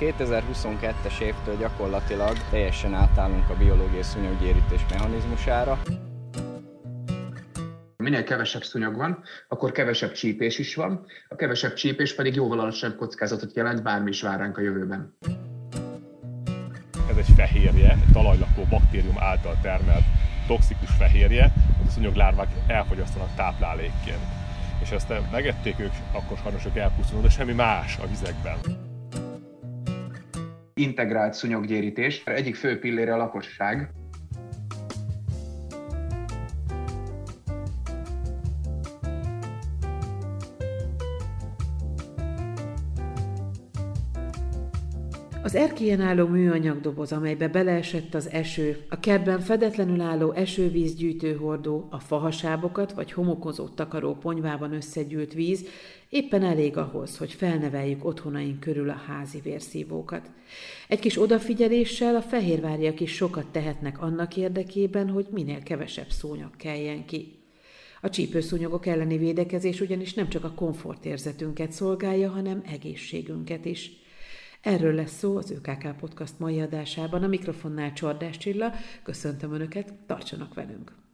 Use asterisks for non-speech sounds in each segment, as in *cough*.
2022-es évtől gyakorlatilag teljesen átállunk a biológiai szúnyoggyérítés mechanizmusára. Minél kevesebb szúnyog van, akkor kevesebb csípés is van, a kevesebb csípés pedig jóval alacsonyabb kockázatot jelent, bármi is vár ránk a jövőben. Ez egy fehérje, egy talajlakó baktérium által termelt toxikus fehérje, amit a szúnyoglárvák elfogyasztanak táplálékként. És ezt megették ők, akkor sajnos ők elpusztulnak, de semmi más a vizekben integrált szúnyoggyérítés. Egyik fő pillére a lakosság. Az erkélyen álló műanyag doboz, amelybe beleesett az eső, a kertben fedetlenül álló esővízgyűjtő hordó, a fahasábokat vagy homokozó takaró ponyvában összegyűlt víz éppen elég ahhoz, hogy felneveljük otthonaink körül a házi vérszívókat. Egy kis odafigyeléssel a fehérváriak is sokat tehetnek annak érdekében, hogy minél kevesebb szúnyog keljen ki. A csípőszúnyogok elleni védekezés ugyanis nem csak a komfortérzetünket szolgálja, hanem egészségünket is. Erről lesz szó az ÖKK Podcast mai adásában. A mikrofonnál Csordás Csilla. Köszöntöm Önöket, tartsanak velünk!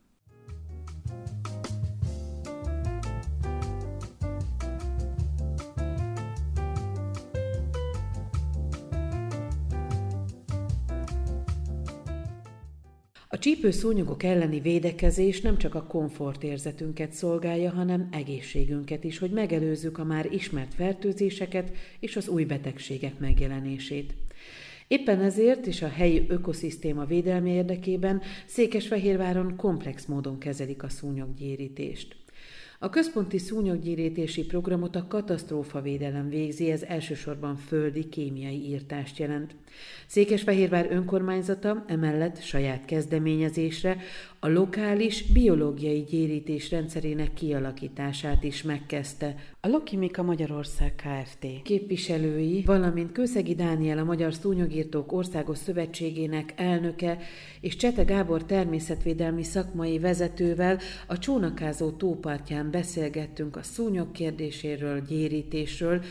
Csípőszúnyogok elleni védekezés nem csak a komfortérzetünket szolgálja, hanem egészségünket is, hogy megelőzzük a már ismert fertőzéseket és az új betegségek megjelenését. Éppen ezért és a helyi ökoszisztéma védelmi érdekében Székesfehérváron komplex módon kezelik a szúnyoggyérítést. A központi szúnyoggyérítési programot a katasztrófavédelem végzi, ez elsősorban földi kémiai írtást jelent. Székesfehérvár önkormányzata emellett saját kezdeményezésre a lokális biológiai gyérítés rendszerének kialakítását is megkezdte. A Lokimika Magyarország Kft. képviselői, valamint Kőszegi Dániel a Magyar Szúnyogírtók Országos Szövetségének elnöke és Csete Gábor természetvédelmi szakmai vezetővel a csónakázó tópartján beszélgettünk a szúnyog kérdéséről, gyérítésről,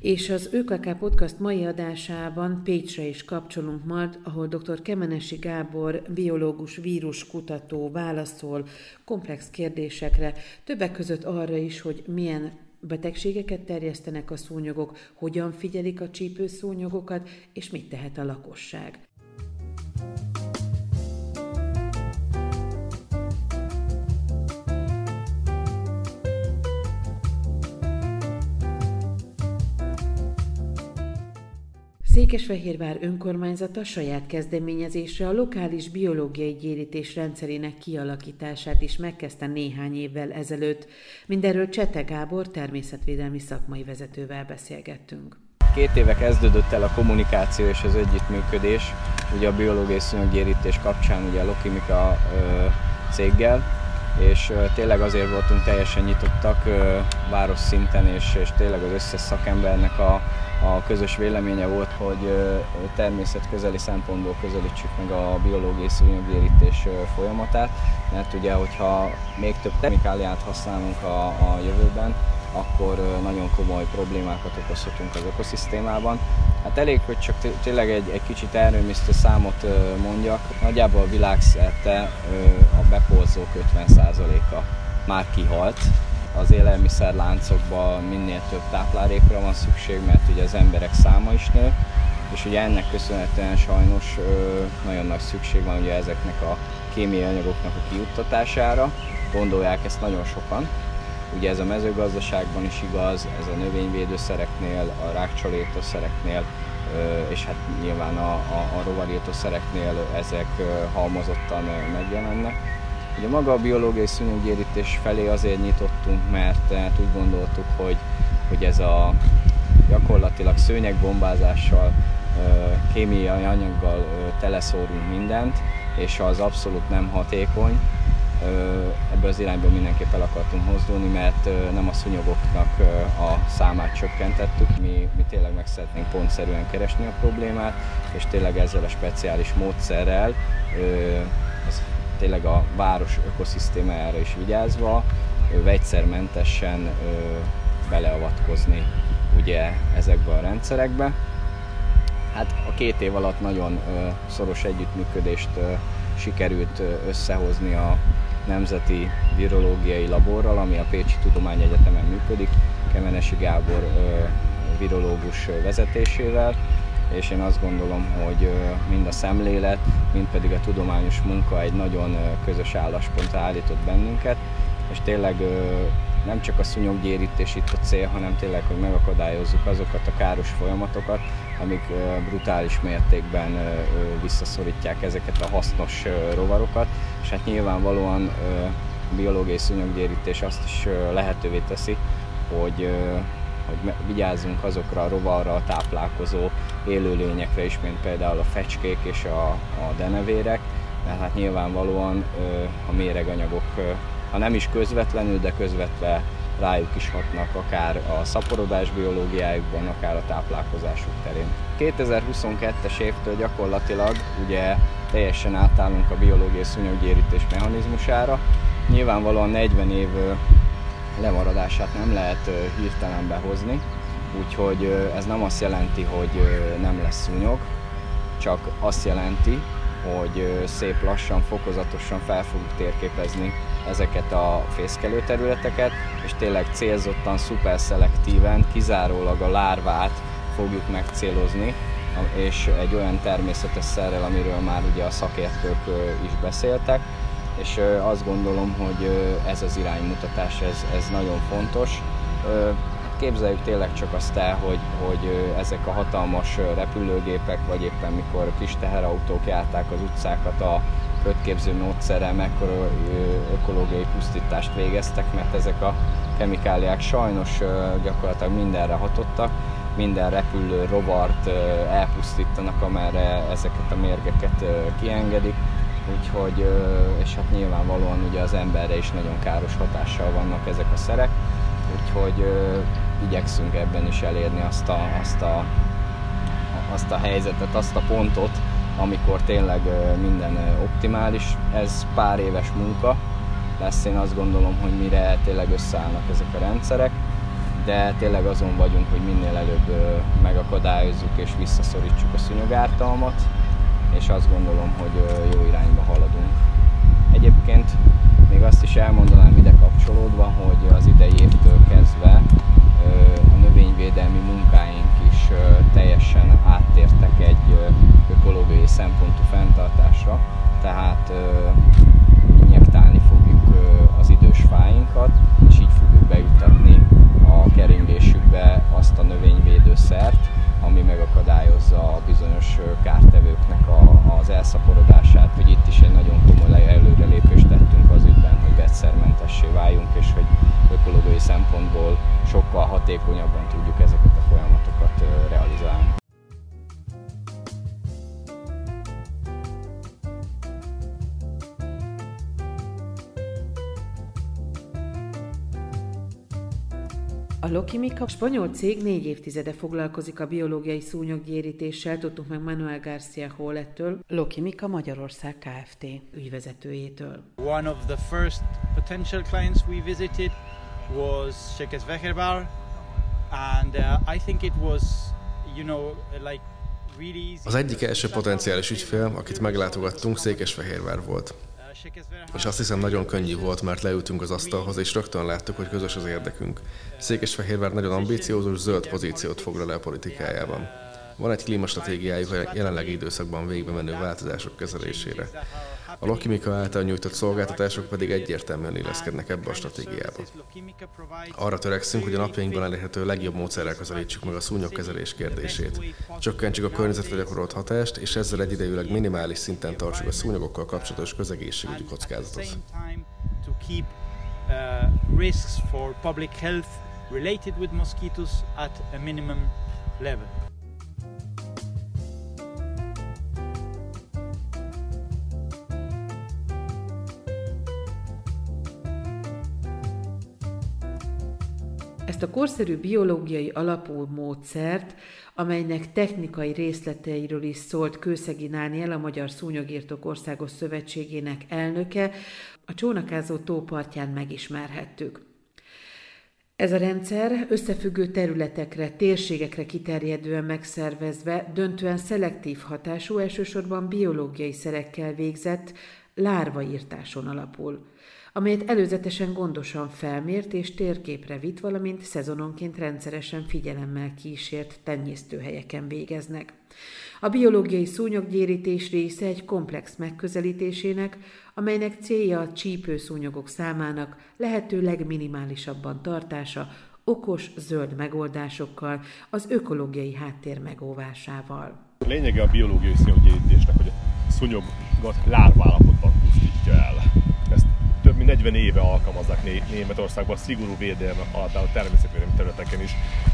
és az ÖKK Podcast mai adásában Pécsre is kapcsolunk majd, ahol dr. Kemenesi Gábor, biológus, víruskutató válaszol komplex kérdésekre, többek között arra is, hogy milyen betegségeket terjesztenek a szúnyogok, hogyan figyelik a csípőszúnyogokat, és mit tehet a lakosság. Székesfehérvár önkormányzata saját kezdeményezésre a lokális biológiai gyérítés rendszerének kialakítását is megkezdte néhány évvel ezelőtt. Mindenről Csete Gábor természetvédelmi szakmai vezetővel beszélgettünk. Két éve kezdődött el a kommunikáció és az együttműködés, ugye a biológiai szúnyoggyérítés kapcsán ugye a Lokimika ö, céggel, és tényleg azért voltunk teljesen nyitottak város szinten, és, és tényleg az összes szakembernek a, a közös véleménye volt, hogy természetközeli szempontból közelítsük meg a biológiai szúnyogérítés folyamatát, mert ugye, hogyha még több termikáliát használunk a, a jövőben, akkor nagyon komoly problémákat okozhatunk az ökoszisztémában. Hát elég, hogy csak tényleg egy, egy kicsit erőmisztő számot mondjak. Nagyjából a világszerte a bepolzók 50%-a már kihalt, az élelmiszerláncokban minél több táplálékra van szükség, mert ugye az emberek száma is nő, és ugye ennek köszönhetően sajnos nagyon nagy szükség van ugye ezeknek a kémiai anyagoknak a kiuttatására. Gondolják ezt nagyon sokan. Ugye ez a mezőgazdaságban is igaz, ez a növényvédőszereknél, a rákcsalétószereknél, és hát nyilván a, a, a rovarítószereknél ezek halmozottan megjelennek. Ugye maga a biológiai szúnyoggyérítés felé azért nyitottunk, mert hát úgy gondoltuk, hogy, hogy ez a gyakorlatilag szőnyegbombázással, kémiai anyaggal teleszórunk mindent, és az abszolút nem hatékony. Ebbe az irányba mindenképp el akartunk mozdulni, mert nem a szúnyogoknak a számát csökkentettük, mi, mi tényleg meg szeretnénk pontszerűen keresni a problémát, és tényleg ezzel a speciális módszerrel ez tényleg a város ökoszisztémájára is vigyázva, vegyszermentesen beleavatkozni ugye ezekbe a rendszerekbe. hát a két év alatt nagyon szoros együttműködést sikerült összehozni a Nemzeti Virológiai Laborral, ami a Pécsi Tudományegyetemen működik, Kemenesi Gábor virológus vezetésével, és én azt gondolom, hogy mind a szemlélet, mind pedig a tudományos munka egy nagyon közös álláspontra állított bennünket, és tényleg nem csak a szúnyoggyérítés itt a cél, hanem tényleg, hogy megakadályozzuk azokat a káros folyamatokat, amik brutális mértékben visszaszorítják ezeket a hasznos rovarokat, és hát nyilvánvalóan a biológiai szúnyoggyérítés azt is lehetővé teszi, hogy hogy vigyázzunk azokra a rovarra táplálkozó élőlényekre is, mint például a fecskék és a, a denevérek, mert hát nyilvánvalóan a méreganyagok, ha nem is közvetlenül, de közvetve rájuk is hatnak akár a szaporodás biológiájukban, akár a táplálkozásuk terén. 2022-es évtől gyakorlatilag ugye teljesen átállunk a biológiai szúnyoggyérítés mechanizmusára. Nyilvánvalóan 40 év lemaradását nem lehet hirtelen behozni, úgyhogy ez nem azt jelenti, hogy nem lesz szúnyog, csak azt jelenti, hogy szép lassan, fokozatosan fel fogjuk térképezni ezeket a fészkelő területeket, és tényleg célzottan, szuperszelektíven, kizárólag a lárvát fogjuk megcélozni, és egy olyan természetes szerrel, amiről már ugye a szakértők is beszéltek, és azt gondolom, hogy ez az iránymutatás, ez, ez nagyon fontos. Képzeljük tényleg csak azt el, hogy, hogy ezek a hatalmas repülőgépek, vagy éppen mikor kis teherautók járták az utcákat a kötképző módszerrel, mekkora ökológiai pusztítást végeztek, mert ezek a kemikáliák sajnos gyakorlatilag mindenre hatottak, minden repülő rovart elpusztítanak, amerre ezeket a mérgeket kiengedik. Úgyhogy, és hát nyilvánvalóan ugye az emberre is nagyon káros hatással vannak ezek a szerek, úgyhogy igyekszünk ebben is elérni azt a, azt a, azt a helyzetet, azt a pontot, amikor tényleg minden optimális. Ez pár éves munka lesz, én azt gondolom, hogy mire tényleg összeállnak ezek a rendszerek, de tényleg azon vagyunk, hogy minél előbb megakadályozzuk és visszaszorítsuk a szúnyogártalmat, és azt gondolom, hogy jó irányba haladunk. Egyébként még azt is elmondanám ide kapcsolódva, hogy az idei évtől kezdve a növényvédelmi munkáink is teljesen áttértek egy ökológiai szempontú fenntartásra, tehát injektálni fogjuk az idős fáinkat, és így fogjuk bejutatni a keringésükbe azt a növényvédőszert, ami megakadályozza a bizonyos kártevőknek a, az elszaporodását, hogy itt is egy nagyon komoly előrelépést tettünk az ügyben, hogy vegyszermentessé váljunk, és hogy ökológiai szempontból sokkal hatékonyabban tudjuk ezeket a folyamatokat realizálni. A Lokimika spanyol cég négy évtizede foglalkozik a biológiai szúnyoggyérítéssel, tudtuk meg Manuel Garcia Hollettől, Lokimika Magyarország Kft. ügyvezetőjétől. One of the first potential clients we visited was Székesfehérvár, and uh, I think it was, you know, like az egyik első potenciális ügyfél, akit meglátogattunk, Székesfehérvár volt. És azt hiszem nagyon könnyű volt, mert leültünk az asztalhoz, és rögtön láttuk, hogy közös az érdekünk. Székesfehérvár nagyon ambíciózus, zöld pozíciót foglal le a politikájában. Van egy klímastratégiájuk a jelenlegi időszakban végbe menő változások kezelésére. A Lokimika által nyújtott szolgáltatások pedig egyértelműen illeszkednek ebbe a stratégiába. Arra törekszünk, hogy a napjainkban elérhető legjobb módszerrel közelítsük meg a szúnyogkezelés kérdését. Csökkentsük a környezetre gyakorolt hatást, és ezzel egyidejűleg minimális szinten tartsuk a szúnyogokkal kapcsolatos közegészségügyi kockázatot. Uh, related with mosquitoes at a minimum level. Ezt a korszerű biológiai alapú módszert, amelynek technikai részleteiről is szólt Kőszegi Nániel, a Magyar Szúnyogírtók Országos Szövetségének elnöke, a csónakázó tópartján megismerhettük. Ez a rendszer összefüggő területekre, térségekre kiterjedően megszervezve, döntően szelektív hatású, elsősorban biológiai szerekkel végzett lárvaírtáson alapul, amelyet előzetesen gondosan felmért és térképre vitt, valamint szezononként rendszeresen figyelemmel kísért tenyésztőhelyeken végeznek. A biológiai szúnyoggyérítés része egy komplex megközelítésének, amelynek célja a csípőszúnyogok számának lehető legminimálisabban tartása, okos, zöld megoldásokkal, az ökológiai háttér megóvásával. A lényege a biológiai szúnyoggyérítésnek, hogy a szúnyogot lárvállapotban pusztítja el. Ezt több mint 40 éve alkalmazzák Németországban szigorú védelme alatt a természetvédelmi területeken is,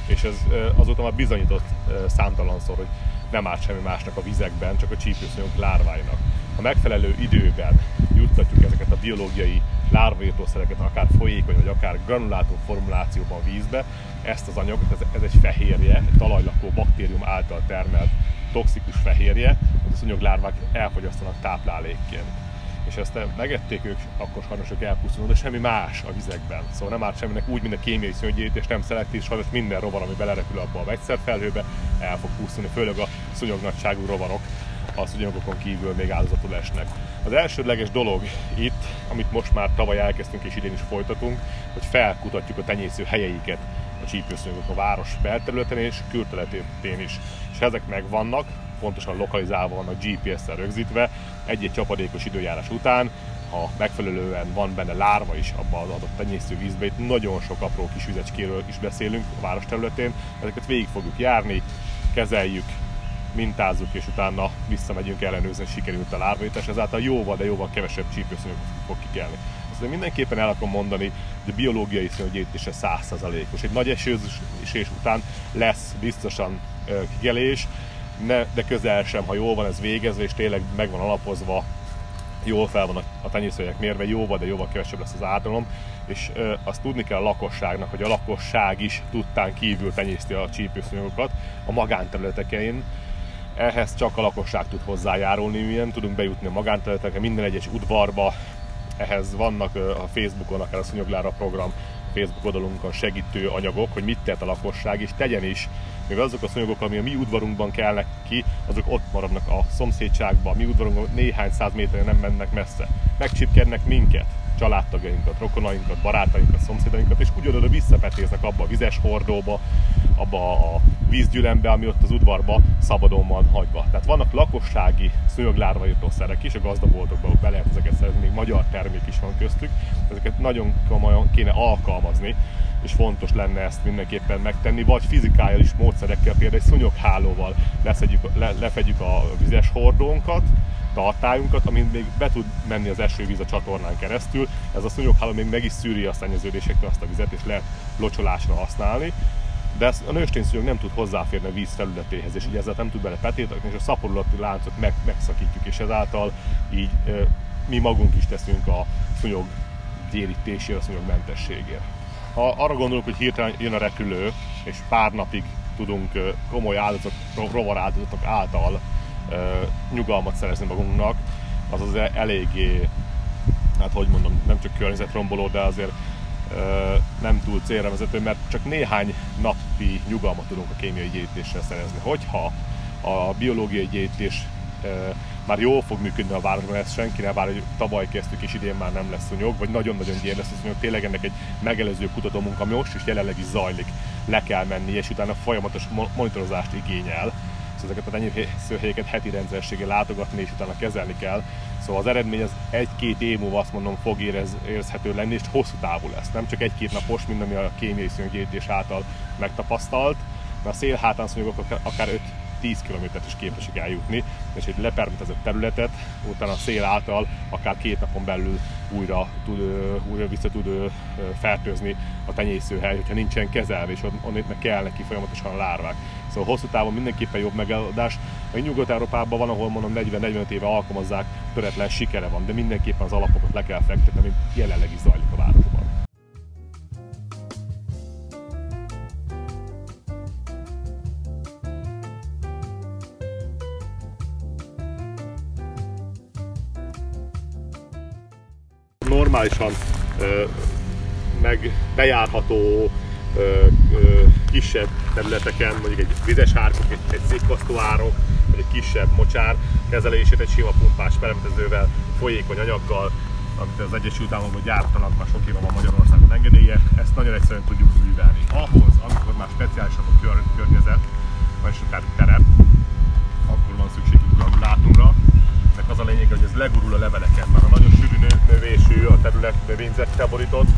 és ez azóta már bizonyított számtalanszor, hogy nem árt semmi másnak a vizekben, csak a csípőszúnyog lárváinak. Ha megfelelő időben juttatjuk ezeket a biológiai lárvaírtószereket akár folyékony, vagy akár granulátum formulációban vízbe, ezt az anyagot, ez, egy fehérje, egy talajlakó baktérium által termelt toxikus fehérje, amit a szúnyoglárvák elfogyasztanak táplálékként és ezt megették ők, akkor sajnos ők elpusztulnak, de semmi más a vizekben. Szóval nem árt semminek úgy, mint a kémiai és nem szelektív, sajnos minden rovar, ami belerepül abba a vegyszerfelhőbe, el fog pusztulni, főleg a szúnyognagyságú rovarok a szúnyogokon kívül még áldozatul esnek. Az elsődleges dolog itt, amit most már tavaly elkezdtünk és idén is folytatunk, hogy felkutatjuk a tenyésző helyeiket a csípőszúnyogok a város belterületen és külterületén is. És ezek megvannak, pontosan lokalizálva vannak GPS-szel rögzítve, egy-egy csapadékos időjárás után, ha megfelelően van benne lárva is abban az adott tenyésztő vízbe, itt nagyon sok apró kis vizecskéről is beszélünk a város területén, ezeket végig fogjuk járni, kezeljük, mintázzuk, és utána visszamegyünk ellenőrizni, hogy sikerült a lárvaítás, ezáltal jóval, de jóval kevesebb csípőszúnyog fog kikelni. Azt mindenképpen el akarom mondani, hogy a biológiai szőnyeggyérítése 100%-os. Egy nagy esőzés után lesz biztosan kikelés, ne, de közel sem, ha jól van ez végezve, és tényleg meg van alapozva, jól fel van a tenyészőjek mérve, jóval, de jóval kevesebb lesz az ártalom, és ö, azt tudni kell a lakosságnak, hogy a lakosság is tudtán kívül tenyészti a csípőszúnyogokat a magánterületekein, ehhez csak a lakosság tud hozzájárulni, mi nem tudunk bejutni a magánterületekre, minden egyes udvarba, ehhez vannak a Facebookon, akár a Szúnyoglára program, Facebook oldalunkon segítő anyagok, hogy mit tehet a lakosság, és tegyen is, mivel azok a szúnyogok, ami a mi udvarunkban kelnek ki, azok ott maradnak a szomszédságban, a mi udvarunkban néhány száz méterre nem mennek messze. Megcsipkednek minket, családtagjainkat, rokonainkat, barátainkat, szomszédainkat, és ugyanoda visszapetéznek abba a vizes hordóba, abba a vízgyülembe, ami ott az udvarba szabadon van hagyva. Tehát vannak lakossági szerek is, a gazdaboltokban be lehet ezeket szerezni, még magyar termék is van köztük, ezeket nagyon komolyan kéne alkalmazni, és fontos lenne ezt mindenképpen megtenni, vagy fizikális módszerekkel, például egy szúnyoghálóval leszedjük, le, lefedjük a vizes hordónkat, tartályunkat, amin még be tud menni az esővíz a csatornán keresztül. Ez a szúnyogháló még meg is szűri a szennyeződésektől azt a vizet, és lehet locsolásra használni de a nőstényszúnyog nem tud hozzáférni a víz felületéhez, és így ezzel nem tud bele petétakni, és a szaporulati láncot meg, megszakítjuk, és ezáltal így mi magunk is teszünk a szúnyog gyérítésére, a szúnyog mentességért. Ha arra gondolunk, hogy hirtelen jön a repülő, és pár napig tudunk komoly áldozatok, rovar áldozatok által nyugalmat szerezni magunknak, az az eléggé, hát hogy mondom, nem csak környezetromboló, de azért nem túl célra vezető, mert csak néhány napi nyugalmat tudunk a kémiai gyérítéssel szerezni. Hogyha a biológiai gyérítés már jól fog működni a városban, ezt senki nem vár, hogy tavaly kezdtük és idén már nem lesz szúnyog, vagy nagyon-nagyon gyér lesz szúnyog. Tényleg ennek egy megelőző kutatómunka, ami most is jelenleg is zajlik, le kell menni, és utána folyamatos monitorozást igényel ezeket a tenyészőhelyeket heti rendszerséggel látogatni, és utána kezelni kell. Szóval az eredmény az egy-két év múlva azt mondom fog érez, érezhető lenni, és hosszú távú lesz. Nem csak egy-két napos, mint ami a kémiai szőnyeggyérítés által megtapasztalt, mert a szélhátán szúnyogok akár 5 10 km-t is képesek eljutni, és egy lepermetezett területet utána a szél által akár két napon belül újra, tud, újra vissza tud fertőzni a tenyészőhely, hogyha nincsen kezelve, és onnét meg kell neki folyamatosan a lárvák. Szóval hosszú távon mindenképpen jobb megoldás. Még Nyugat-Európában van, ahol mondom 40-45 éve alkalmazzák, töretlen sikere van, de mindenképpen az alapokat le kell fektetni, mint jelenleg is zajlik a városban. Normálisan meg bejárható kisebb területeken, mondjuk egy vizes árkok, egy, egy székkasztó árok, vagy egy kisebb mocsár kezelését egy sima pumpás permetezővel, folyékony anyaggal, amit az Egyesült Államokban gyártanak, már sok éve van Magyarországon engedélye, ezt nagyon egyszerűen tudjuk művelni. Ahhoz, amikor már speciálisabb a kör, környezet, vagy akár terep, akkor van szükségünk granulátumra. Ennek az a lényeg, hogy ez legurul a leveleken, mert a nagyon sűrű növésű, a terület növényzettel borított,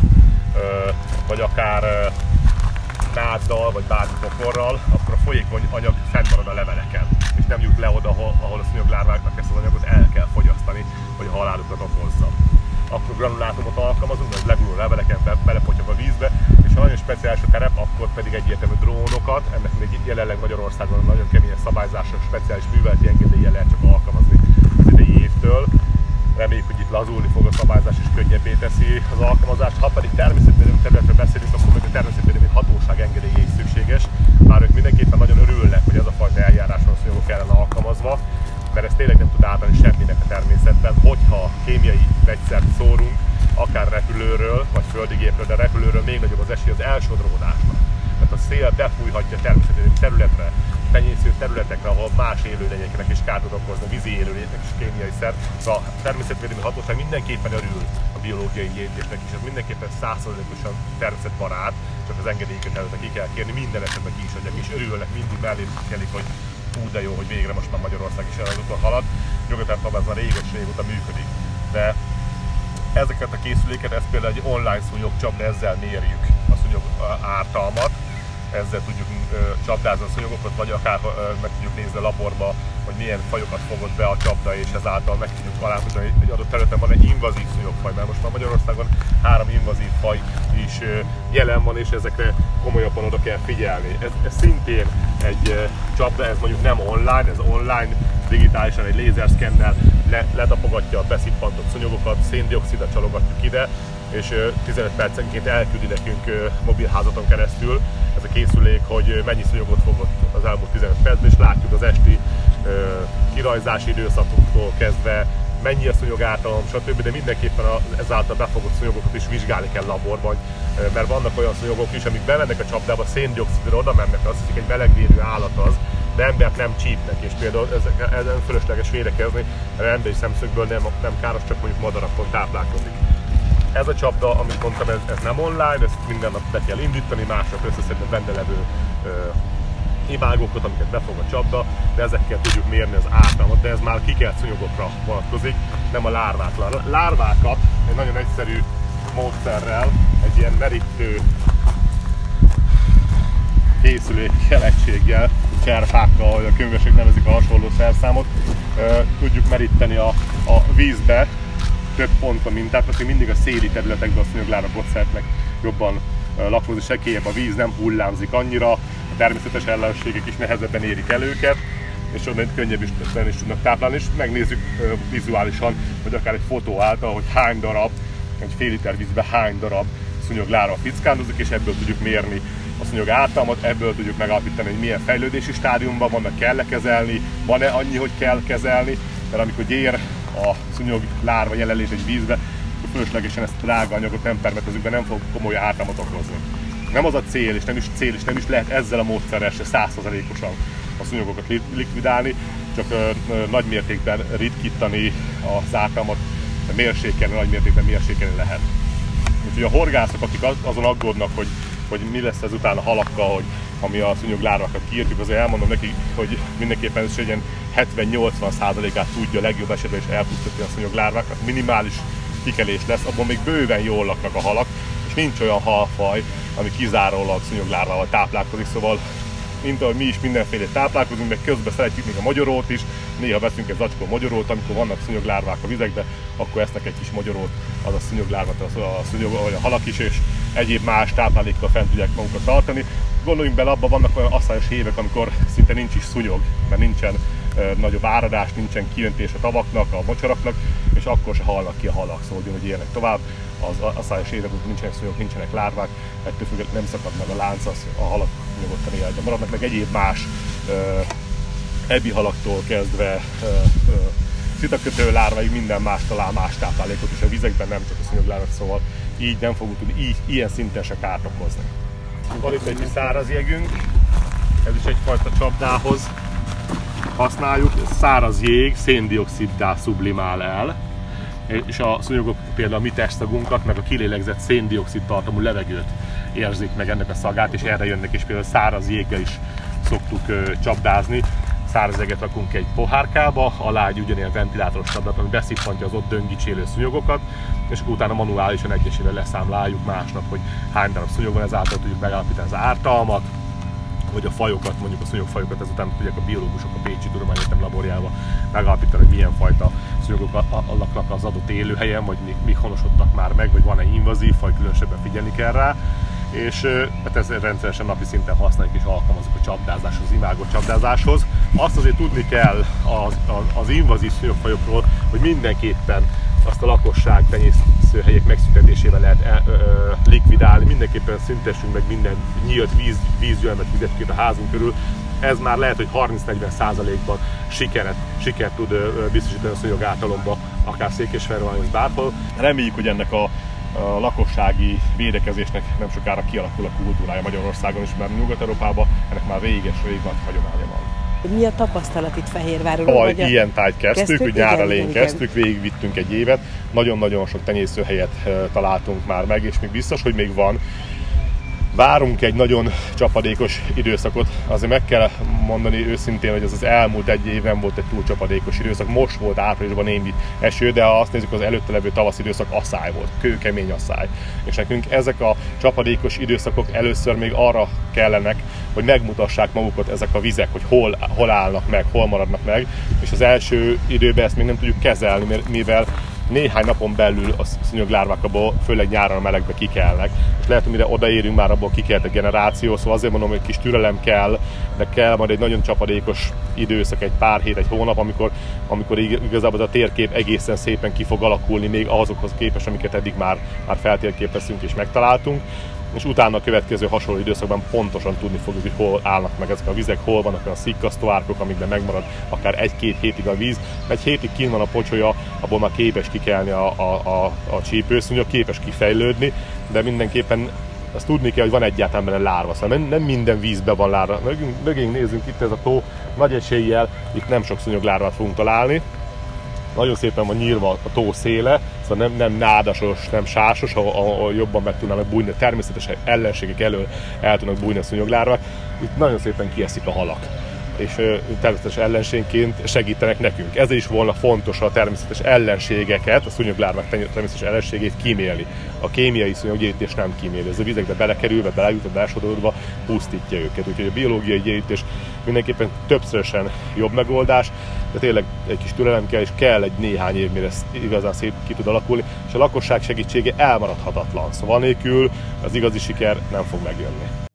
vagy akár náddal, vagy bármi pokorral, akkor a folyékony anyag fennmarad a leveleken, és nem jut le oda, ahol, ahol a szúnyoglárváknak ezt az anyagot el kell fogyasztani, hogy a halálukat okozza. Akkor granulátumot alkalmazunk, hogy leguló leveleken be, belepotyog a vízbe, és ha nagyon speciális a terep, akkor pedig egyértelmű drónokat, ennek még jelenleg Magyarországon nagyon kemény szabályzásos, speciális műveleti engedélye lehet csak alkalmazni az idei évtől. Reméljük, hogy itt lazulni fog a szabályzás és könnyebbé teszi az alkalmazást. Ha pedig természetvédelmi területről beszélünk, akkor meg a természetvédelmi hatóság engedélye is szükséges. Bár ők mindenképpen nagyon örülnek, hogy ez a fajta eljárás a ellen alkalmazva, mert ez tényleg nem tud átadni semminek a természetben, hogyha kémiai vegyszert szórunk, akár repülőről, vagy földi gépről, de repülőről még nagyobb az esély az elsodródásnak. Tehát a szél befújhatja természetesen területre, tenyésző területekre, ahol más élőlényeknek is kárt tud okozni, vízi élőlényeknek is kémiai szer. A természetvédelmi hatóság mindenképpen örül a biológiai gyéntésnek is, ez mindenképpen százszerzalékosan természetbarát, csak az engedélyeket előtte ki kell kérni, minden esetben ki is adják, és örülnek, mindig mellé kelik, hogy hú de jó, hogy végre most már Magyarország is el az úton halad. Nyugaton ez már régos régóta működik. De ezeket a készüléket, ez például egy online szúnyogcsapda, ezzel mérjük a szúnyog ártalmat, ezzel tudjuk csapdázni a szúnyogokat, vagy akár meg tudjuk nézni a laborba, hogy milyen fajokat fogott be a csapda, és ezáltal meg tudjuk találni, hogy egy adott területen van egy invazív szúnyogfaj, mert most már Magyarországon három invazív faj is jelen van, és ezekre komolyabban oda kell figyelni. Ez, ez szintén egy csapda, ez mondjuk nem online, ez online digitálisan egy lézerszkennel le, letapogatja a beszippantott szúnyogokat, széndiokszidat csalogatjuk ide, és 15 percenként elküldi nekünk mobilházaton keresztül ez a készülék, hogy mennyi szúnyogot fogott az elmúlt 15 percben, és látjuk az esti kirajzási időszakunktól kezdve, mennyi a szúnyog ártalom, stb. De mindenképpen ezáltal befogott szúnyogokat is vizsgálni kell laborban, mert vannak olyan szúnyogok is, amik bemennek a csapdába, széndiokszidra oda mennek, azt hiszik egy melegvérű állat az, de embert nem csípnek, és például ezek, ezen fölösleges védekezni, mert emberi szemszögből nem, nem káros, csak mondjuk madarakon táplálkozik. Ez a csapda, amit mondtam, ez, ez nem online, ezt minden nap be kell indítani, másnap összeszedni benne levő ö, imágokat, amiket befog a csapda, de ezekkel tudjuk mérni az ártalmat, de ez már kikelt szúnyogokra vonatkozik, nem a lárvákra. Lárvákat egy nagyon egyszerű módszerrel, egy ilyen merítő készülék keletséggel, cserfákkal, vagy a könyvesek nevezik a hasonló szerszámot, tudjuk meríteni a, a vízbe több ponton mintát, mert mindig a széli területekben a szőnyeglárak ott szeretnek jobban lakozni, sekélyebb a víz, nem hullámzik annyira, a természetes ellenségek is nehezebben érik el őket, és onnan könnyebb is, is tudnak táplálni, és megnézzük vizuálisan, vagy akár egy fotó által, hogy hány darab, egy fél liter vízbe hány darab szúnyoglára fickándozik, és ebből tudjuk mérni a szúnyog ártalmat, ebből tudjuk megállapítani, hogy milyen fejlődési stádiumban vannak, kell -e kezelni, van-e annyi, hogy kell kezelni, mert amikor gyér a szúnyog lárva jelenlét egy vízbe, akkor fölöslegesen ezt a drága anyagot nem permetezünk nem fog komoly ártalmat okozni. Nem az a cél, és nem is cél, és nem is lehet ezzel a módszerrel se százszerzalékosan a szúnyogokat likvidálni, csak ö, ö, nagy mértékben ritkítani az ártalmat, mérsékelni, nagy mértékben mérsékelni lehet. Úgyhogy a horgászok, akik azon aggódnak, hogy, hogy mi lesz ez utána halakkal, hogy ami a szúnyog lárvákat kiírtjuk, azért elmondom neki, hogy mindenképpen ez egy ilyen 70-80%-át tudja legjobb esetben is elpusztítani a szúnyog lárvákat. Minimális kikelés lesz, abban még bőven jól laknak a halak, és nincs olyan halfaj, ami kizárólag szúnyoglárvával táplálkozik, szóval mint ahogy mi is mindenféle táplálkozunk, meg közben szeretjük még a magyarót is, néha veszünk egy zacskó magyarót, amikor vannak szúnyoglárvák a vizekbe, akkor esznek egy kis magyarót, az a szúnyoglárvat, az a szúnyog, vagy a halak is, és egyéb más táplálékkal fent tudják magukat tartani. Gondoljunk bele, abban vannak olyan asszályos évek, amikor szinte nincs is szúnyog, mert nincsen nagyobb áradás, nincsen kijöntés a tavaknak, a mocsaraknak, és akkor se halnak ki a halak, szóval hogy élnek tovább. Az asszályos évek, nincsenek szúnyogok, nincsenek lárvák, ettől függetlenül nem szakad meg a lánc, az a halak nyugodtan élhetnek. Maradnak meg egyéb más ebi halaktól kezdve szitakötő lárváig minden más talál más táplálékot, és a vizekben nem csak a szúnyoglárvák, szóval így nem fogunk tudni így, ilyen szinten se kárt okozni. Van itt egy száraz jegünk, ez is egyfajta csapdához használjuk. Száraz jég széndioksziddá sublimál el, és a szúnyogok például a mi testagunkat, meg a kilélegzett széndiokszid tartalmú levegőt érzik meg ennek a szagát, és erre jönnek, és például száraz jéggel is szoktuk csapdázni. Száraz eget rakunk egy pohárkába, alá egy ugyanilyen ventilátoros csapdát, ami beszippantja az ott döngicsélő szúnyogokat, és akkor utána manuálisan egyesével leszámláljuk másnap, hogy hány darab szúnyog van, ezáltal tudjuk megállapítani az ártalmat, hogy a fajokat, mondjuk a szúnyogfajokat ezután tudják a biológusok a Pécsi Tudományegyetem laborjába megállapítani, hogy milyen fajta szúnyogok laknak az adott élőhelyen, vagy mik, mik honosodtak már meg, vagy van-e invazív faj, különösebben figyelni kell rá és hát ezt rendszeresen napi szinten használjuk és alkalmazunk a csapdázáshoz, imágó csapdázáshoz. Azt azért tudni kell az, az, az invazív szúnyogfajokról, hogy mindenképpen azt a lakosság tenyésztőhelyek megszüntetésével lehet el, ö, ö, likvidálni. Mindenképpen szüntessünk meg minden nyílt víz, vízgyölmet, vizet a házunk körül. Ez már lehet, hogy 30-40 százalékban sikeret, sikert tud ö, biztosítani a szúnyog általomba, akár Székesfehérváron, bárhol. Reméljük, hogy ennek a a lakossági védekezésnek nem sokára kialakul a kultúrája Magyarországon is, mert Nyugat-Európában ennek már réges, rég nagy hagyománya van. Mi a tapasztalat itt Fehérváron? Tavaly ilyen tájt kezdtük, kezdtük? nyár elején kezdtük, végigvittünk egy évet, nagyon-nagyon sok tenyészőhelyet találtunk már meg, és még biztos, hogy még van, várunk egy nagyon csapadékos időszakot. Azért meg kell mondani őszintén, hogy ez az elmúlt egy évben volt egy túl csapadékos időszak. Most volt áprilisban némi eső, de ha azt nézzük, az előtte levő tavasz időszak asszály volt, kőkemény asszály. És nekünk ezek a csapadékos időszakok először még arra kellenek, hogy megmutassák magukat ezek a vizek, hogy hol, hol állnak meg, hol maradnak meg. És az első időben ezt még nem tudjuk kezelni, mivel néhány napon belül a szúnyoglárvák abból, főleg nyáron a melegbe kikelnek. És lehet, hogy mire odaérünk, már abból kikelt a generáció, szóval azért mondom, hogy kis türelem kell, de kell majd egy nagyon csapadékos időszak, egy pár hét, egy hónap, amikor, amikor igazából a térkép egészen szépen ki fog alakulni, még azokhoz képest, amiket eddig már, már feltérképeztünk és megtaláltunk és utána a következő hasonló időszakban pontosan tudni fogjuk, hogy hol állnak meg ezek a vizek, hol vannak a szikkasztó árkok, amikben megmarad akár egy-két hétig a víz. Egy hétig kín van a pocsolya, abból már képes kikelni a, a, a, a csípőszúnyog, képes kifejlődni, de mindenképpen azt tudni kell, hogy van egyáltalán benne lárva, szóval nem, minden vízben van lárva. Mögünk, mögünk nézzünk itt ez a tó, nagy eséllyel itt nem sok szúnyoglárvát fogunk találni, nagyon szépen van nyírva a tó széle, szóval nem, nem nádasos, nem sásos, ahol, ahol jobban meg tudnának bújni, természetesen ellenségek elől el tudnak bújni a szúnyoglárvák. Itt nagyon szépen kieszik a halak és természetes ellenségként segítenek nekünk. Ez is volna fontos a természetes ellenségeket, a szúnyoglárvák természetes ellenségét kímélni. A kémiai szúnyoggyérítés nem kíméli. Ez a vizekbe belekerülve, belejutva, belesodorva pusztítja őket. Úgyhogy a biológiai gyérítés mindenképpen többszörösen jobb megoldás, de tényleg egy kis türelem kell, és kell egy néhány év, mire ez igazán szép ki tud alakulni, és a lakosság segítsége elmaradhatatlan. Szóval nélkül az igazi siker nem fog megjönni.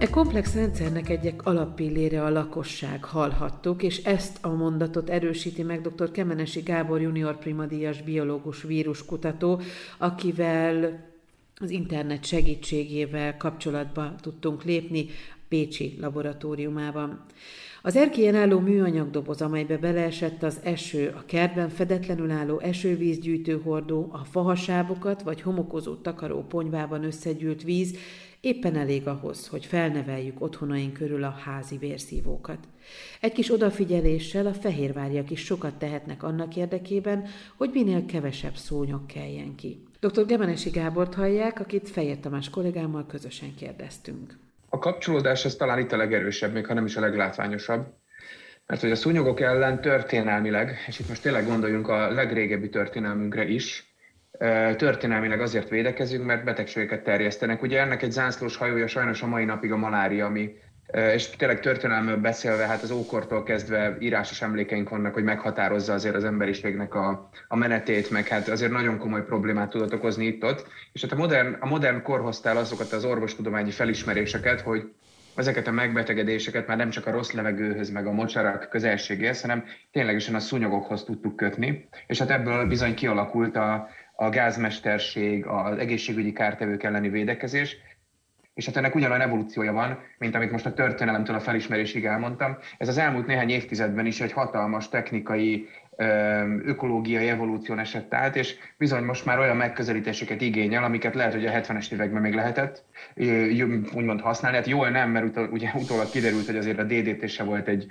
E komplex rendszernek egyik alappillére a lakosság, hallhattuk, és ezt a mondatot erősíti meg dr. Kemenesi Gábor junior primadíjas biológus víruskutató, akivel az internet segítségével kapcsolatba tudtunk lépni Pécsi laboratóriumában. Az erkélyen álló műanyagdoboz, amelybe beleesett az eső, a kertben fedetlenül álló esővízgyűjtő hordó, a fahasábokat vagy homokozó takaró ponyvában összegyűlt víz éppen elég ahhoz, hogy felneveljük otthonaink körül a házi vérszívókat. Egy kis odafigyeléssel a fehérvárjak is sokat tehetnek annak érdekében, hogy minél kevesebb szónyok keljen ki. Dr. Gemenesi Gábort hallják, akit Fehér Tamás kollégámmal közösen kérdeztünk. A kapcsolódás az talán itt a legerősebb, még ha nem is a leglátványosabb. Mert hogy a szúnyogok ellen történelmileg, és itt most tényleg gondoljunk a legrégebbi történelmünkre is, történelmileg azért védekezünk, mert betegségeket terjesztenek. Ugye ennek egy zászlós hajója sajnos a mai napig a malária, ami és tényleg történelmről beszélve, hát az ókortól kezdve írásos emlékeink vannak, hogy meghatározza azért az emberiségnek a, a menetét, meg hát azért nagyon komoly problémát tudott okozni itt-ott. És hát a modern, a modern kor hoztál azokat az orvostudományi felismeréseket, hogy ezeket a megbetegedéseket már nem csak a rossz levegőhöz, meg a mocsarak közelségéhez, hanem ténylegesen a szúnyogokhoz tudtuk kötni. És hát ebből bizony kialakult a, a gázmesterség, az egészségügyi kártevők elleni védekezés, és hát ennek ugyanolyan evolúciója van, mint amit most a történelemtől a felismerésig elmondtam. Ez az elmúlt néhány évtizedben is egy hatalmas technikai ökológiai evolúción esett át, és bizony most már olyan megközelítéseket igényel, amiket lehet, hogy a 70-es években még lehetett úgymond használni. Hát jól nem, mert utol, ugye utólag kiderült, hogy azért a DDT se volt egy,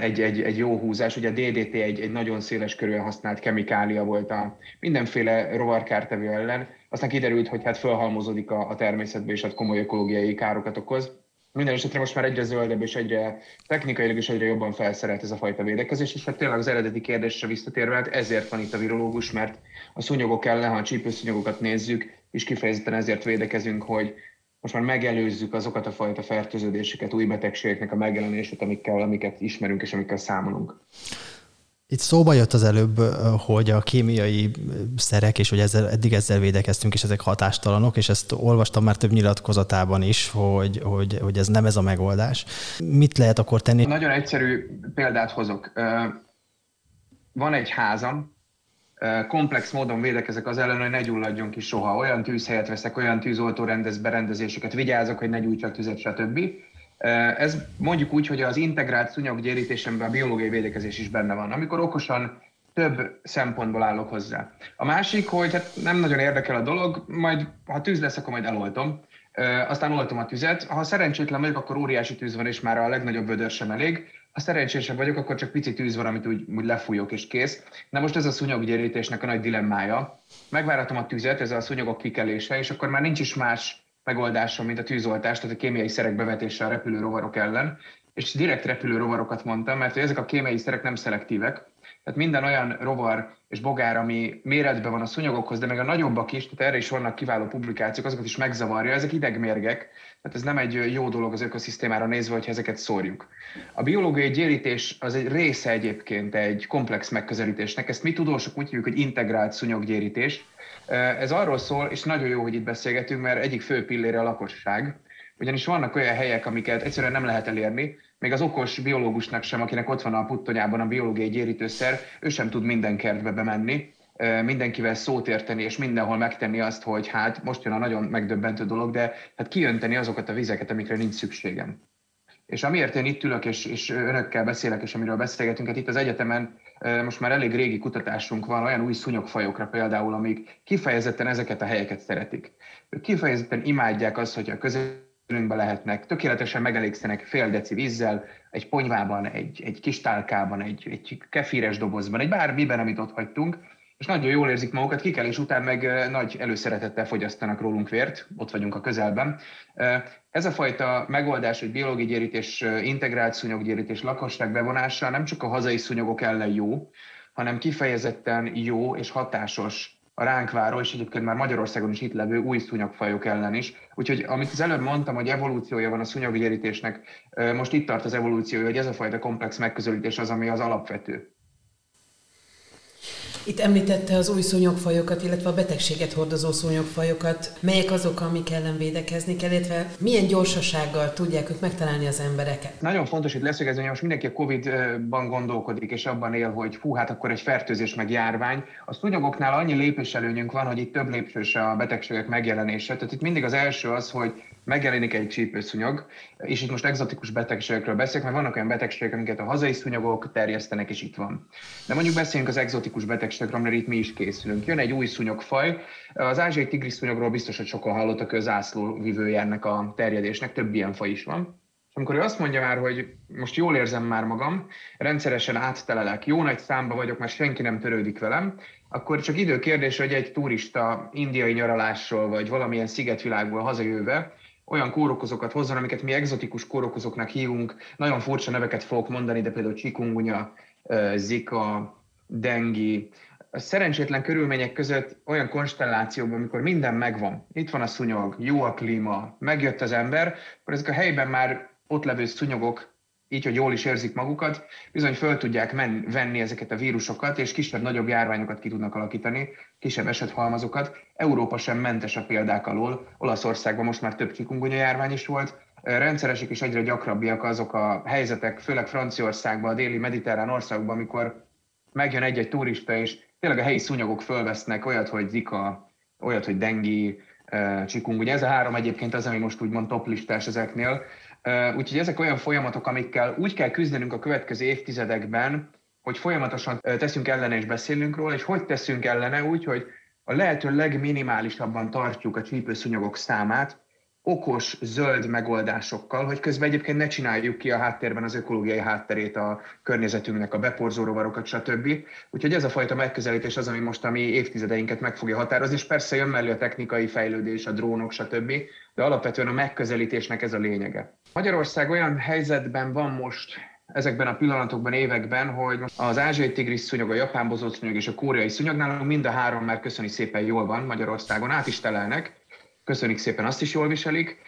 egy, egy, egy jó húzás. Ugye a DDT egy, egy nagyon széles körülön használt kemikália volt a mindenféle rovarkártevő ellen. Aztán kiderült, hogy hát fölhalmozódik a, a természetbe, és hát komoly ökológiai károkat okoz minden esetre most már egyre zöldebb és egyre technikailag is egyre jobban felszerelt ez a fajta védekezés, és hát tényleg az eredeti kérdésre visszatérve, hát ezért van itt a virológus, mert a szúnyogok ellen, ha a csípőszúnyogokat nézzük, és kifejezetten ezért védekezünk, hogy most már megelőzzük azokat a fajta fertőződéseket, új betegségeknek a megjelenését, amikkel, amiket ismerünk és amikkel számolunk. Itt szóba jött az előbb, hogy a kémiai szerek, és hogy ezzel, eddig ezzel védekeztünk, és ezek hatástalanok, és ezt olvastam már több nyilatkozatában is, hogy, hogy, hogy ez nem ez a megoldás. Mit lehet akkor tenni? Nagyon egyszerű példát hozok. Van egy házam, komplex módon védekezek az ellen, hogy ne gyulladjon ki soha. Olyan tűzhelyet veszek, olyan tűzoltó rendez berendezéseket, vigyázok, hogy ne gyújtsak tüzet, stb. Ez mondjuk úgy, hogy az integrált szúnyoggyérítésemben a biológiai védekezés is benne van, amikor okosan több szempontból állok hozzá. A másik, hogy hát nem nagyon érdekel a dolog, majd ha tűz lesz, akkor majd eloltom. Aztán oltom a tüzet. Ha szerencsétlen vagyok, akkor óriási tűz van, és már a legnagyobb vödör sem elég. Ha szerencsésebb vagyok, akkor csak pici tűz van, amit úgy, úgy lefújok és kész. Na most ez a szúnyoggyérítésnek a nagy dilemmája. Megváratom a tüzet, ez a szúnyogok kikelése, és akkor már nincs is más megoldásom, mint a tűzoltás, tehát a kémiai szerek bevetése a repülő rovarok ellen, és direkt repülő rovarokat mondtam, mert ezek a kémiai szerek nem szelektívek, tehát minden olyan rovar és bogár, ami méretben van a szúnyogokhoz, de meg a nagyobbak is, tehát erre is vannak kiváló publikációk, azokat is megzavarja, ezek idegmérgek, tehát ez nem egy jó dolog az ökoszisztémára nézve, hogy ezeket szórjuk. A biológiai gyérítés az egy része egyébként egy komplex megközelítésnek, ezt mi tudósok úgy hívjuk, hogy integrált szúnyoggyérítés, ez arról szól, és nagyon jó, hogy itt beszélgetünk, mert egyik fő pillére a lakosság, ugyanis vannak olyan helyek, amiket egyszerűen nem lehet elérni, még az okos biológusnak sem, akinek ott van a puttonyában a biológiai gyérítőszer, ő sem tud minden kertbe bemenni, mindenkivel szót érteni, és mindenhol megtenni azt, hogy hát most jön a nagyon megdöbbentő dolog, de hát kiönteni azokat a vizeket, amikre nincs szükségem. És amiért én itt ülök, és, és önökkel beszélek, és amiről beszélgetünk, hát itt az egyetemen most már elég régi kutatásunk van olyan új szúnyogfajokra például, amik kifejezetten ezeket a helyeket szeretik. Ők kifejezetten imádják azt, hogy a közelünkbe lehetnek, tökéletesen megelégszenek fél deci vízzel, egy ponyvában, egy, egy kis tálkában, egy, egy kefíres dobozban, egy bármiben, amit ott hagytunk, és nagyon jól érzik magukat, kikelés után meg nagy előszeretettel fogyasztanak rólunk vért, ott vagyunk a közelben. Ez a fajta megoldás, hogy biológiai gyérítés, integrált szúnyoggyérítés, lakosság bevonása nem csak a hazai szúnyogok ellen jó, hanem kifejezetten jó és hatásos a ránk váró, és egyébként már Magyarországon is itt levő új szúnyogfajok ellen is. Úgyhogy amit az előbb mondtam, hogy evolúciója van a szúnyoggyérítésnek, most itt tart az evolúciója, hogy ez a fajta komplex megközelítés az, ami az alapvető. Itt említette az új szúnyogfajokat, illetve a betegséget hordozó szúnyogfajokat. Melyek azok, amik ellen védekezni kell, illetve milyen gyorsasággal tudják ők megtalálni az embereket? Nagyon fontos itt leszögezni, hogy most mindenki a Covid-ban gondolkodik, és abban él, hogy fú, hát akkor egy fertőzés meg járvány. A szúnyogoknál annyi lépéselőnyünk van, hogy itt több lépcsős a betegségek megjelenése. Tehát itt mindig az első az, hogy megjelenik egy csípőszúnyog, és itt most egzotikus betegségekről beszélek, mert vannak olyan betegségek, amiket a hazai szúnyogok terjesztenek, és itt van. De mondjuk beszéljünk az egzotikus betegségekről, mert itt mi is készülünk. Jön egy új szúnyogfaj, az ázsiai tigris szúnyogról biztos, hogy sokan hallottak, hogy az ászló vivője ennek a terjedésnek, több ilyen faj is van. Amikor ő azt mondja már, hogy most jól érzem már magam, rendszeresen áttelelek, jó nagy számba vagyok, már senki nem törődik velem, akkor csak idő kérdés, hogy egy turista indiai nyaralásról, vagy valamilyen szigetvilágból hazajöve olyan kórokozókat hozzon, amiket mi egzotikus kórokozóknak hívunk. Nagyon furcsa neveket fogok mondani, de például chikungunya, zika, dengi. A szerencsétlen körülmények között olyan konstellációban, amikor minden megvan, itt van a szúnyog, jó a klíma, megjött az ember, akkor ezek a helyben már ott levő szúnyogok így, hogy jól is érzik magukat, bizony föl tudják men- venni ezeket a vírusokat, és kisebb-nagyobb járványokat ki tudnak alakítani, kisebb esethalmazokat. Európa sem mentes a példák alól. Olaszországban most már több csikungonya járvány is volt. Rendszeresek és egyre gyakrabbiak azok a helyzetek, főleg Franciaországban, a déli mediterrán országokban, amikor megjön egy-egy turista, és tényleg a helyi szúnyogok fölvesznek olyat, hogy zika, olyat, hogy dengi, csikunk. Ugye ez a három egyébként az, ami most úgymond top listás ezeknél. Úgyhogy ezek olyan folyamatok, amikkel úgy kell küzdenünk a következő évtizedekben, hogy folyamatosan teszünk ellene és beszélünk róla, és hogy teszünk ellene úgy, hogy a lehető legminimálisabban tartjuk a csípőszúnyogok számát, okos, zöld megoldásokkal, hogy közben egyébként ne csináljuk ki a háttérben az ökológiai hátterét a környezetünknek, a beporzó rovarokat, stb. Úgyhogy ez a fajta megközelítés az, ami most a mi évtizedeinket meg fogja határozni, és persze jön mellé a technikai fejlődés, a drónok, stb. De alapvetően a megközelítésnek ez a lényege. Magyarország olyan helyzetben van most, ezekben a pillanatokban, években, hogy az ázsiai tigris szúnyog, a japán bozott szúnyog és a koreai szúnyog nálunk mind a három már köszöni szépen jól van Magyarországon, át is telelnek, köszönik szépen, azt is jól viselik.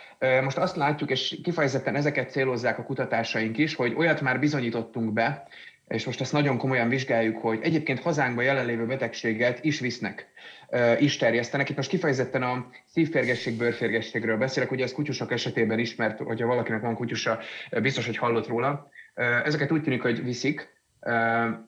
Most azt látjuk, és kifejezetten ezeket célozzák a kutatásaink is, hogy olyat már bizonyítottunk be, és most ezt nagyon komolyan vizsgáljuk, hogy egyébként hazánkban jelenlévő betegséget is visznek, is terjesztenek. Itt most kifejezetten a szívférgesség, bőrférgességről beszélek, ugye ez kutyusok esetében is, mert hogyha valakinek van kutyusa, biztos, hogy hallott róla. Ezeket úgy tűnik, hogy viszik,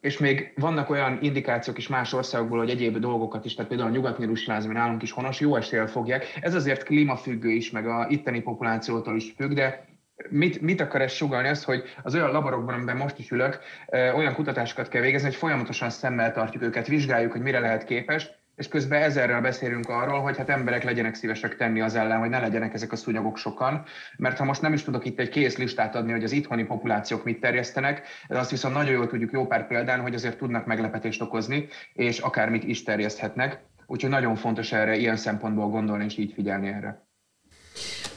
és még vannak olyan indikációk is más országokból, hogy egyéb dolgokat is, tehát például a nyugatni rusláz, ami nálunk is honos, jó eséllyel fogják. Ez azért klímafüggő is, meg a itteni populációtól is függ, de mit, mit akar ez sugalni? Az, hogy az olyan laborokban, amiben most is ülök, olyan kutatásokat kell végezni, hogy folyamatosan szemmel tartjuk őket, vizsgáljuk, hogy mire lehet képes, és közben ezerrel beszélünk arról, hogy hát emberek legyenek szívesek tenni az ellen, hogy ne legyenek ezek a szúnyogok sokan, mert ha most nem is tudok itt egy kész listát adni, hogy az itthoni populációk mit terjesztenek, de azt viszont nagyon jól tudjuk jó pár példán, hogy azért tudnak meglepetést okozni, és akármit is terjeszthetnek. Úgyhogy nagyon fontos erre ilyen szempontból gondolni és így figyelni erre.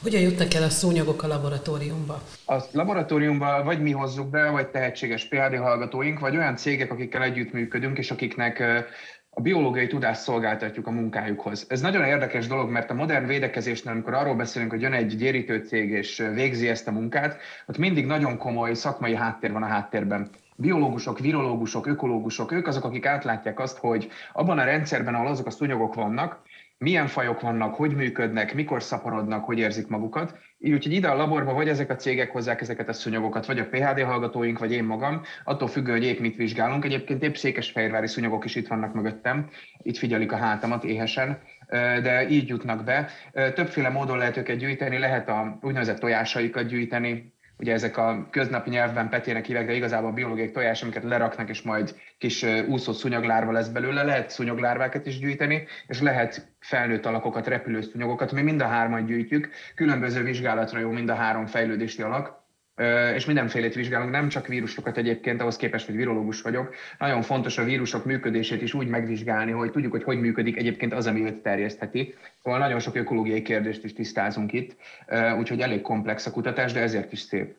Hogyan jutnak el a szúnyogok a laboratóriumba? A laboratóriumba vagy mi hozzuk be, vagy tehetséges PhD hallgatóink, vagy olyan cégek, akikkel együttműködünk, és akiknek a biológiai tudást szolgáltatjuk a munkájukhoz. Ez nagyon érdekes dolog, mert a modern védekezésnél, amikor arról beszélünk, hogy jön egy gyérítő cég és végzi ezt a munkát, ott mindig nagyon komoly szakmai háttér van a háttérben biológusok, virológusok, ökológusok, ők azok, akik átlátják azt, hogy abban a rendszerben, ahol azok a szúnyogok vannak, milyen fajok vannak, hogy működnek, mikor szaporodnak, hogy érzik magukat. Így úgyhogy ide a laborba vagy ezek a cégek hozzák ezeket a szúnyogokat, vagy a PHD hallgatóink, vagy én magam, attól függően, hogy épp mit vizsgálunk. Egyébként épp székesfehérvári szúnyogok is itt vannak mögöttem, itt figyelik a hátamat éhesen, de így jutnak be. Többféle módon lehet őket gyűjteni, lehet a úgynevezett tojásaikat gyűjteni, ugye ezek a köznapi nyelvben petének hívek, de igazából a biológiai tojás, amiket leraknak, és majd kis úszó szúnyoglárva lesz belőle, lehet szúnyoglárvákat is gyűjteni, és lehet felnőtt alakokat, repülő szúnyogokat, mi mind a hárman gyűjtjük, különböző vizsgálatra jó mind a három fejlődési alak, és mindenfélét vizsgálunk, nem csak vírusokat egyébként, ahhoz képest, hogy virológus vagyok. Nagyon fontos a vírusok működését is úgy megvizsgálni, hogy tudjuk, hogy hogy működik egyébként az, ami őt terjesztheti. Szóval nagyon sok ökológiai kérdést is tisztázunk itt, úgyhogy elég komplex a kutatás, de ezért is szép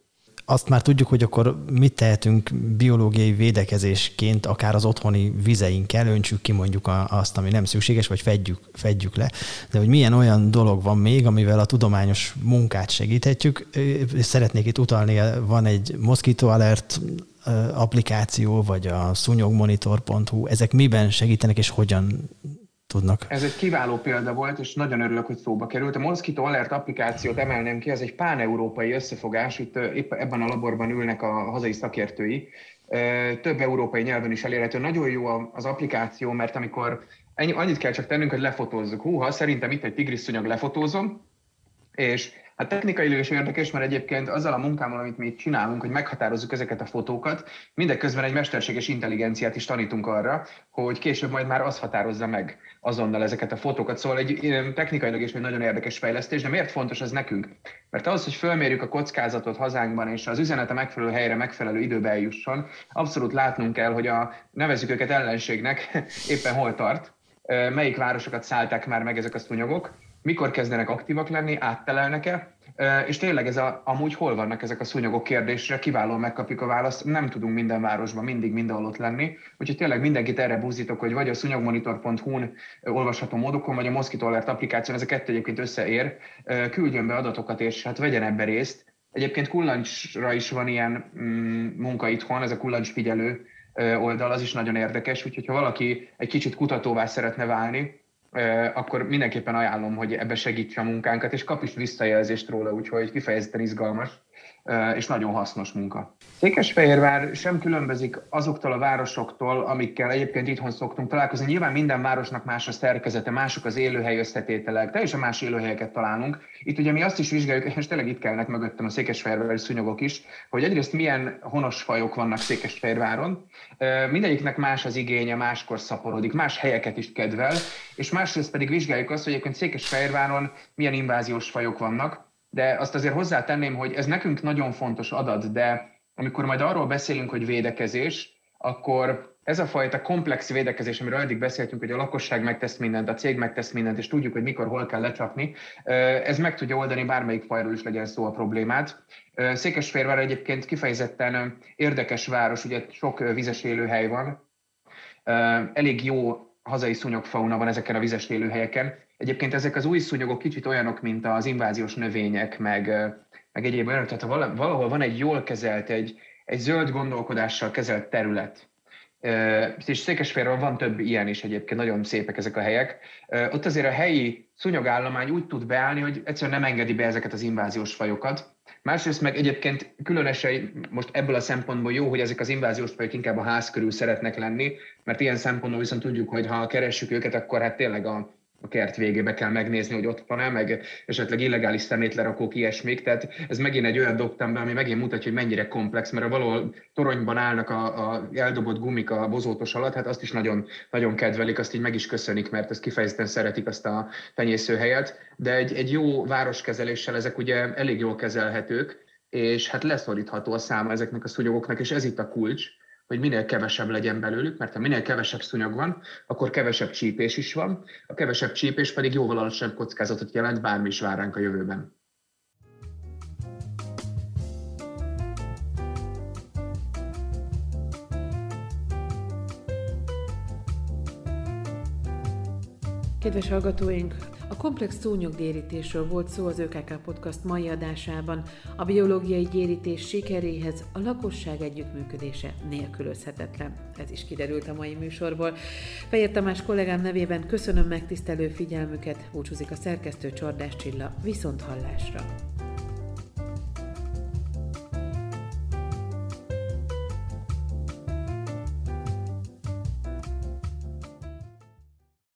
azt már tudjuk, hogy akkor mit tehetünk biológiai védekezésként, akár az otthoni vizeinkkel, öntsük ki mondjuk azt, ami nem szükséges, vagy fedjük, fedjük le. De hogy milyen olyan dolog van még, amivel a tudományos munkát segíthetjük. Szeretnék itt utalni, van egy Mosquito Alert applikáció, vagy a szúnyogmonitor.hu, ezek miben segítenek, és hogyan tudnak. Ez egy kiváló példa volt, és nagyon örülök, hogy szóba került. A Mosquito Alert applikációt emelném ki, ez egy pán-európai összefogás, itt épp ebben a laborban ülnek a hazai szakértői, több európai nyelven is elérhető. Nagyon jó az applikáció, mert amikor ennyi, annyit kell csak tennünk, hogy lefotózzuk. Húha, szerintem itt egy tigris szúnyog lefotózom, és Hát technikailag is érdekes, mert egyébként azzal a munkámmal, amit mi csinálunk, hogy meghatározzuk ezeket a fotókat, mindeközben egy mesterséges intelligenciát is tanítunk arra, hogy később majd már az határozza meg azonnal ezeket a fotókat. Szóval egy technikailag is egy nagyon érdekes fejlesztés, de miért fontos ez nekünk? Mert az, hogy fölmérjük a kockázatot hazánkban, és az üzenet a megfelelő helyre, megfelelő időbe eljusson, abszolút látnunk kell, hogy a nevezük őket ellenségnek *laughs* éppen hol tart, melyik városokat szállták már meg ezek a szúnyogok, mikor kezdenek aktívak lenni, áttelelnek-e, és tényleg ez a, amúgy hol vannak ezek a szúnyogok kérdésre, kiválóan megkapjuk a választ, nem tudunk minden városban mindig mindenhol ott lenni, úgyhogy tényleg mindenkit erre buzdítok, hogy vagy a szúnyogmonitor.hu-n olvasható módokon, vagy a Mosquito Alert applikáción, ez a kettő egyébként összeér, küldjön be adatokat, és hát vegyen ebbe részt. Egyébként kullancsra is van ilyen mm, munka itthon, ez a kullancs figyelő oldal, az is nagyon érdekes, úgyhogy ha valaki egy kicsit kutatóvá szeretne válni, akkor mindenképpen ajánlom, hogy ebbe segítse a munkánkat, és kap is visszajelzést róla, úgyhogy kifejezetten izgalmas. És nagyon hasznos munka. Székesfehérvár sem különbözik azoktól a városoktól, amikkel egyébként itthon szoktunk találkozni. Nyilván minden városnak más a szerkezete, mások az élőhely összetételek, teljesen más élőhelyeket találunk. Itt ugye mi azt is vizsgáljuk, és tényleg itt kellnek mögöttem a székesfehérvári szúnyogok is, hogy egyrészt milyen honos fajok vannak Székesfehérváron. Mindegyiknek más az igénye, máskor szaporodik, más helyeket is kedvel, és másrészt pedig vizsgáljuk azt, hogy egyébként Székesfehérváron milyen inváziós fajok vannak de azt azért hozzátenném, hogy ez nekünk nagyon fontos adat, de amikor majd arról beszélünk, hogy védekezés, akkor ez a fajta komplex védekezés, amiről eddig beszéltünk, hogy a lakosság megtesz mindent, a cég megtesz mindent, és tudjuk, hogy mikor, hol kell lecsapni, ez meg tudja oldani bármelyik fajról is legyen szó a problémát. Székesfehérvár egyébként kifejezetten érdekes város, ugye sok vizes élőhely van, elég jó hazai szúnyogfauna van ezeken a vizes élőhelyeken, Egyébként ezek az új szúnyogok kicsit olyanok, mint az inváziós növények, meg, meg egyéb olyanok, tehát ha valahol van egy jól kezelt, egy, egy zöld gondolkodással kezelt terület, és Székesfehérről van több ilyen is egyébként, nagyon szépek ezek a helyek. Ott azért a helyi szúnyogállomány úgy tud beállni, hogy egyszerűen nem engedi be ezeket az inváziós fajokat. Másrészt meg egyébként különösen most ebből a szempontból jó, hogy ezek az inváziós fajok inkább a ház körül szeretnek lenni, mert ilyen szempontból viszont tudjuk, hogy ha keressük őket, akkor hát tényleg a a kert végébe kell megnézni, hogy ott van-e, meg esetleg illegális szemétlerakók, ilyesmik. Tehát ez megint egy olyan dobtam ami megint mutatja, hogy mennyire komplex, mert a valahol toronyban állnak a, a eldobott gumik a bozótos alatt, hát azt is nagyon, nagyon kedvelik, azt így meg is köszönik, mert ezt kifejezetten szeretik azt a tenyészőhelyet. De egy, egy jó városkezeléssel ezek ugye elég jól kezelhetők, és hát leszorítható a száma ezeknek a szunyogoknak, és ez itt a kulcs, hogy minél kevesebb legyen belőlük, mert ha minél kevesebb szúnyog van, akkor kevesebb csípés is van, a kevesebb csípés pedig jóval alacsonyabb kockázatot jelent, bármi is vár ránk a jövőben. Kedves hallgatóink, a komplex szúnyoggyérítésről volt szó az ÖKK Podcast mai adásában. A biológiai gyérítés sikeréhez a lakosság együttműködése nélkülözhetetlen. Ez is kiderült a mai műsorból. Fehér Tamás kollégám nevében köszönöm megtisztelő figyelmüket, búcsúzik a szerkesztő Csordás Csilla, viszont hallásra.